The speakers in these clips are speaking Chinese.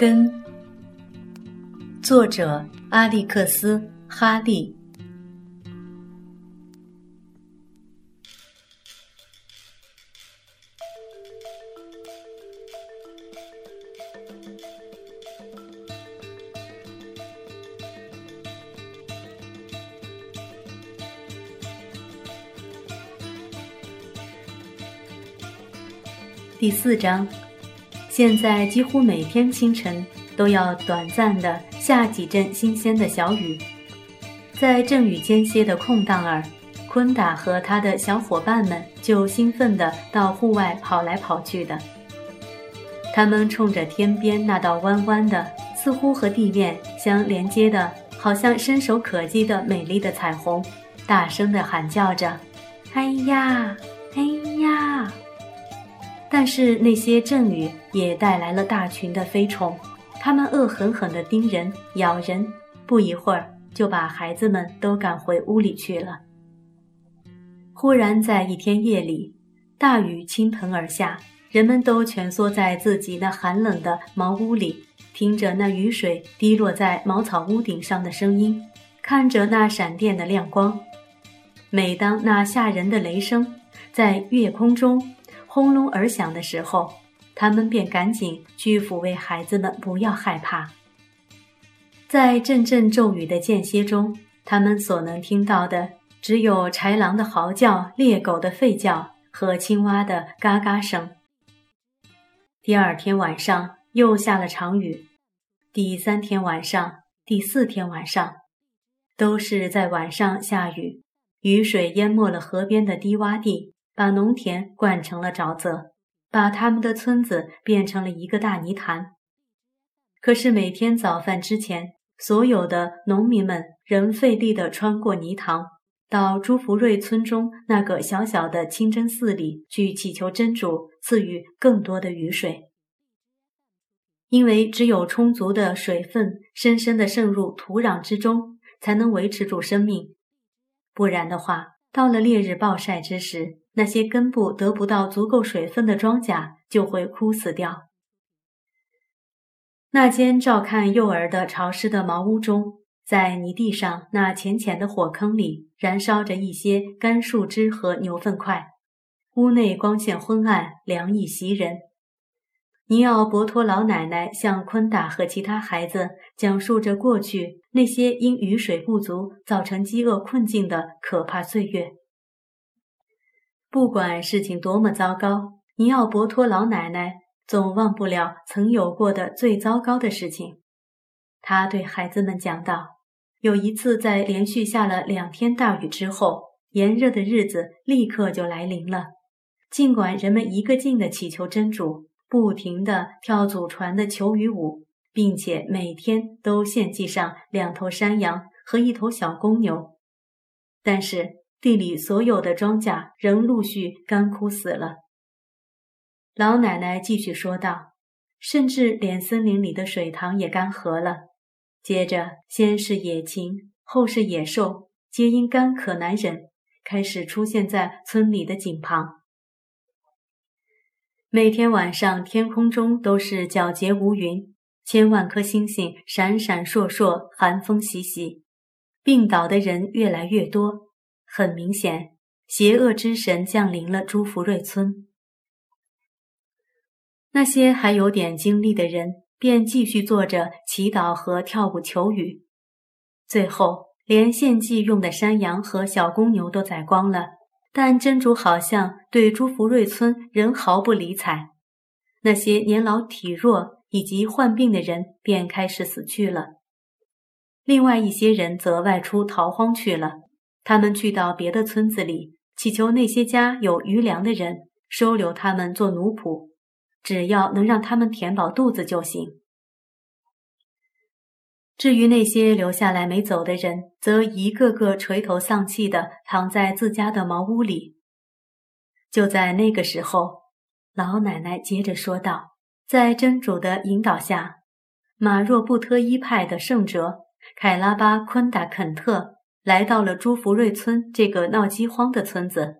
根，作者阿历克斯·哈利。第四章。现在几乎每天清晨都要短暂的下几阵新鲜的小雨，在阵雨间歇的空档儿，昆达和他的小伙伴们就兴奋地到户外跑来跑去的。他们冲着天边那道弯弯的、似乎和地面相连接的、好像伸手可及的美丽的彩虹，大声地喊叫着：“哎呀，哎呀！”但是那些阵雨也带来了大群的飞虫，它们恶狠狠地叮人、咬人，不一会儿就把孩子们都赶回屋里去了。忽然在一天夜里，大雨倾盆而下，人们都蜷缩在自己那寒冷的茅屋里，听着那雨水滴落在茅草屋顶上的声音，看着那闪电的亮光。每当那吓人的雷声在月空中，轰隆而响的时候，他们便赶紧去抚慰孩子们，不要害怕。在阵阵骤雨的间歇中，他们所能听到的只有豺狼的嚎叫、猎狗的吠叫和青蛙的嘎嘎声。第二天晚上又下了场雨，第三天晚上、第四天晚上，都是在晚上下雨，雨水淹没了河边的低洼地。把农田灌成了沼泽，把他们的村子变成了一个大泥潭。可是每天早饭之前，所有的农民们仍费力地穿过泥塘，到朱福瑞村中那个小小的清真寺里去祈求真主赐予更多的雨水，因为只有充足的水分深深地渗入土壤之中，才能维持住生命。不然的话，到了烈日暴晒之时，那些根部得不到足够水分的庄稼就会枯死掉。那间照看幼儿的潮湿的茅屋中，在泥地上那浅浅的火坑里，燃烧着一些干树枝和牛粪块。屋内光线昏暗，凉意袭人。尼奥博托老奶奶向昆达和其他孩子讲述着过去那些因雨水不足造成饥饿困境的可怕岁月。不管事情多么糟糕，尼奥博托老奶奶总忘不了曾有过的最糟糕的事情。他对孩子们讲道：“有一次，在连续下了两天大雨之后，炎热的日子立刻就来临了。尽管人们一个劲地祈求真主，不停地跳祖传的求雨舞，并且每天都献祭上两头山羊和一头小公牛，但是。”地里所有的庄稼仍陆续干枯死了。老奶奶继续说道：“甚至连森林里的水塘也干涸了。接着，先是野禽，后是野兽，皆因干渴难忍，开始出现在村里的井旁。每天晚上，天空中都是皎洁无云，千万颗星星闪闪烁烁，寒风习习，病倒的人越来越多。”很明显，邪恶之神降临了朱福瑞村。那些还有点精力的人便继续做着祈祷和跳舞求雨。最后，连献祭用的山羊和小公牛都宰光了，但真主好像对朱福瑞村仍毫不理睬。那些年老体弱以及患病的人便开始死去了。另外一些人则外出逃荒去了。他们去到别的村子里，祈求那些家有余粮的人收留他们做奴仆，只要能让他们填饱肚子就行。至于那些留下来没走的人，则一个个垂头丧气地躺在自家的茅屋里。就在那个时候，老奶奶接着说道：“在真主的引导下，马若布特伊派的圣哲凯拉巴昆达肯特。”来到了朱福瑞村这个闹饥荒的村子，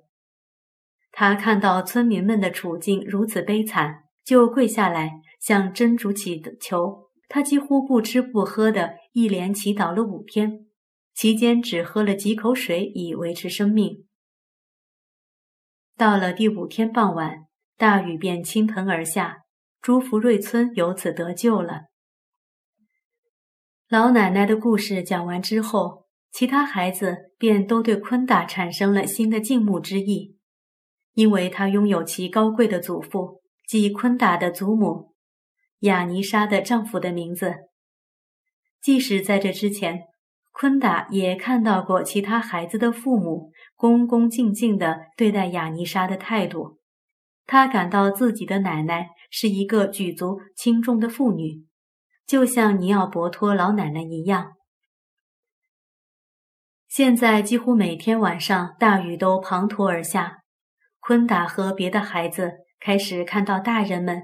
他看到村民们的处境如此悲惨，就跪下来向真主祈求，他几乎不吃不喝的，一连祈祷了五天，期间只喝了几口水以维持生命。到了第五天傍晚，大雨便倾盆而下，朱福瑞村由此得救了。老奶奶的故事讲完之后，其他孩子便都对昆达产生了新的敬慕之意，因为他拥有其高贵的祖父，即昆达的祖母。雅尼莎的丈夫的名字。即使在这之前，昆达也看到过其他孩子的父母恭恭敬敬地对待雅尼莎的态度。他感到自己的奶奶是一个举足轻重的妇女，就像尼奥伯托老奶奶一样。现在几乎每天晚上，大雨都滂沱而下。昆达和别的孩子开始看到大人们。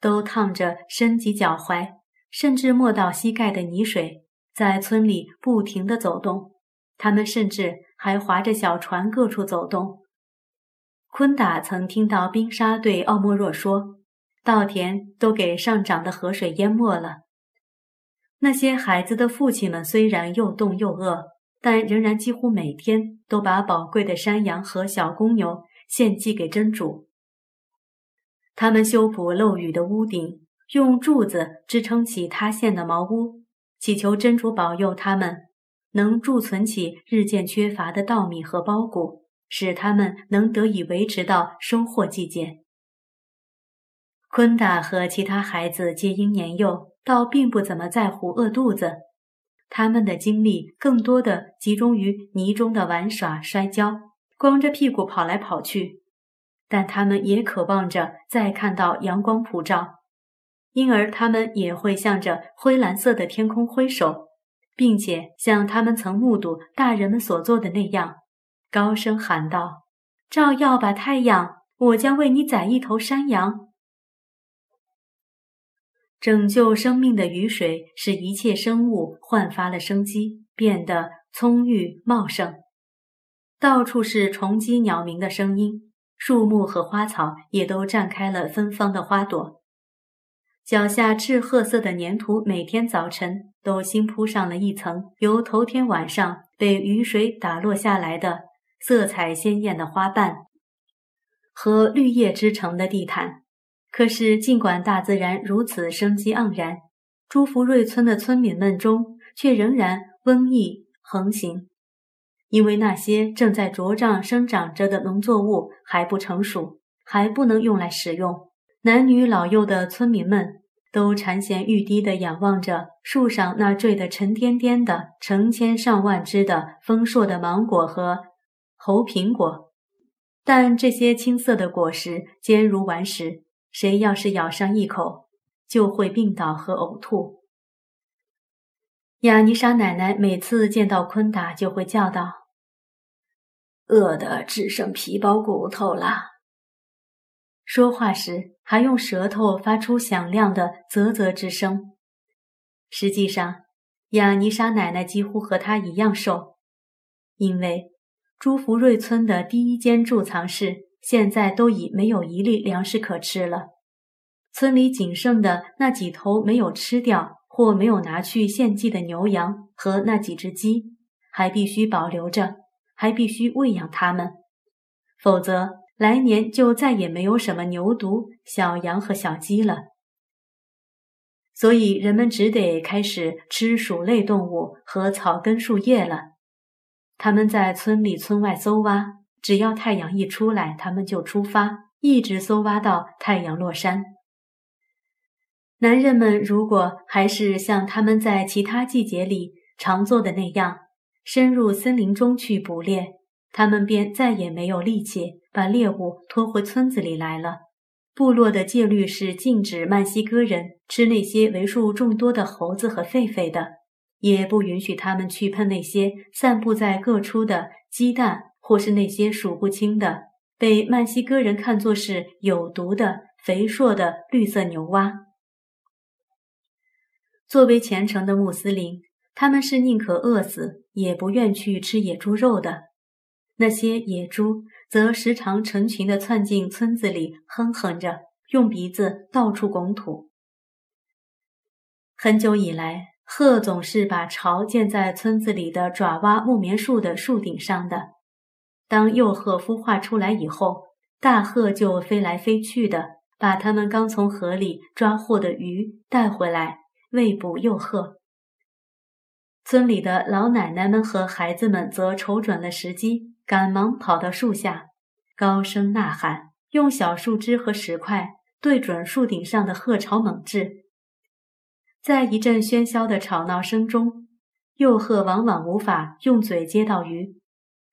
都烫着身及脚踝，甚至没到膝盖的泥水，在村里不停地走动。他们甚至还划着小船各处走动。昆达曾听到冰沙对奥莫若说：“稻田都给上涨的河水淹没了。”那些孩子的父亲们虽然又冻又饿，但仍然几乎每天都把宝贵的山羊和小公牛献祭给真主。他们修补漏雨的屋顶，用柱子支撑起塌陷的茅屋，祈求真主保佑他们能贮存起日渐缺乏的稻米和苞谷，使他们能得以维持到收获季节。昆达和其他孩子皆因年幼，倒并不怎么在乎饿肚子，他们的精力更多的集中于泥中的玩耍、摔跤，光着屁股跑来跑去。但他们也渴望着再看到阳光普照，因而他们也会向着灰蓝色的天空挥手，并且像他们曾目睹大人们所做的那样，高声喊道：“照耀吧，太阳！我将为你宰一头山羊。”拯救生命的雨水使一切生物焕发了生机，变得葱郁茂盛，到处是虫鸡鸟鸣的声音。树木和花草也都绽开了芬芳的花朵，脚下赤褐色的粘土每天早晨都新铺上了一层由头天晚上被雨水打落下来的色彩鲜艳的花瓣和绿叶织成的地毯。可是，尽管大自然如此生机盎然，朱福瑞村的村民们中却仍然瘟疫横行。因为那些正在茁壮生长着的农作物还不成熟，还不能用来使用。男女老幼的村民们都馋涎欲滴地仰望着树上那坠得沉甸甸的成千上万只的丰硕的芒果和猴苹果。但这些青色的果实坚如顽石，谁要是咬上一口，就会病倒和呕吐。亚尼莎奶奶每次见到昆达，就会叫道。饿得只剩皮包骨头了。说话时还用舌头发出响亮的啧啧之声。实际上，雅尼莎奶奶几乎和她一样瘦，因为朱福瑞村的第一间贮藏室现在都已没有一粒粮食可吃了。村里仅剩的那几头没有吃掉或没有拿去献祭的牛羊和那几只鸡，还必须保留着。还必须喂养它们，否则来年就再也没有什么牛犊、小羊和小鸡了。所以人们只得开始吃鼠类动物和草根树叶了。他们在村里村外搜挖，只要太阳一出来，他们就出发，一直搜挖到太阳落山。男人们如果还是像他们在其他季节里常做的那样，深入森林中去捕猎，他们便再也没有力气把猎物拖回村子里来了。部落的戒律是禁止曼西哥人吃那些为数众多的猴子和狒狒的，也不允许他们去碰那些散布在各处的鸡蛋，或是那些数不清的被曼西哥人看作是有毒的肥硕的绿色牛蛙。作为虔诚的穆斯林。他们是宁可饿死，也不愿去吃野猪肉的。那些野猪则时常成群地窜进村子里，哼哼着，用鼻子到处拱土。很久以来，鹤总是把巢建在村子里的爪哇木棉树的树顶上的。当幼鹤孵化出来以后，大鹤就飞来飞去的，把他们刚从河里抓获的鱼带回来喂哺幼鹤。村里的老奶奶们和孩子们则瞅准了时机，赶忙跑到树下，高声呐喊，用小树枝和石块对准树顶上的鹤巢猛掷。在一阵喧嚣的吵闹声中，幼鹤往往无法用嘴接到鱼，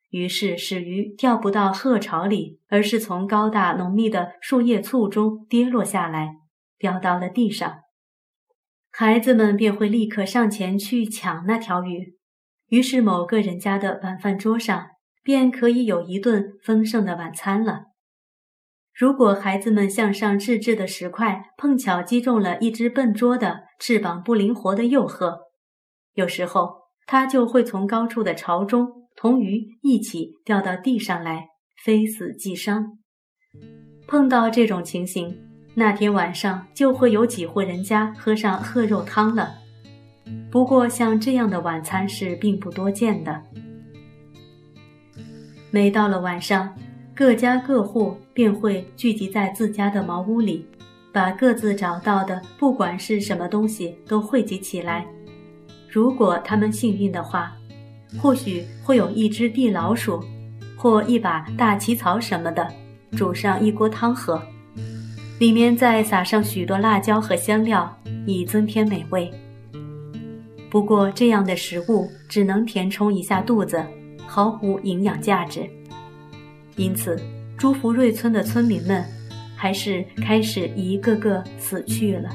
于是使鱼掉不到鹤巢里，而是从高大浓密的树叶簇中跌落下来，掉到了地上。孩子们便会立刻上前去抢那条鱼，于是某个人家的晚饭桌上便可以有一顿丰盛的晚餐了。如果孩子们向上掷掷的石块碰巧击中了一只笨拙的、翅膀不灵活的幼鹤，有时候它就会从高处的巢中同鱼一起掉到地上来，非死即伤。碰到这种情形，那天晚上就会有几户人家喝上鹤肉汤了。不过，像这样的晚餐是并不多见的。每到了晚上。各家各户便会聚集在自家的茅屋里，把各自找到的不管是什么东西都汇集起来。如果他们幸运的话，或许会有一只地老鼠，或一把大旗草什么的，煮上一锅汤喝，里面再撒上许多辣椒和香料，以增添美味。不过这样的食物只能填充一下肚子，毫无营养价值。因此，朱福瑞村的村民们还是开始一个个死去了。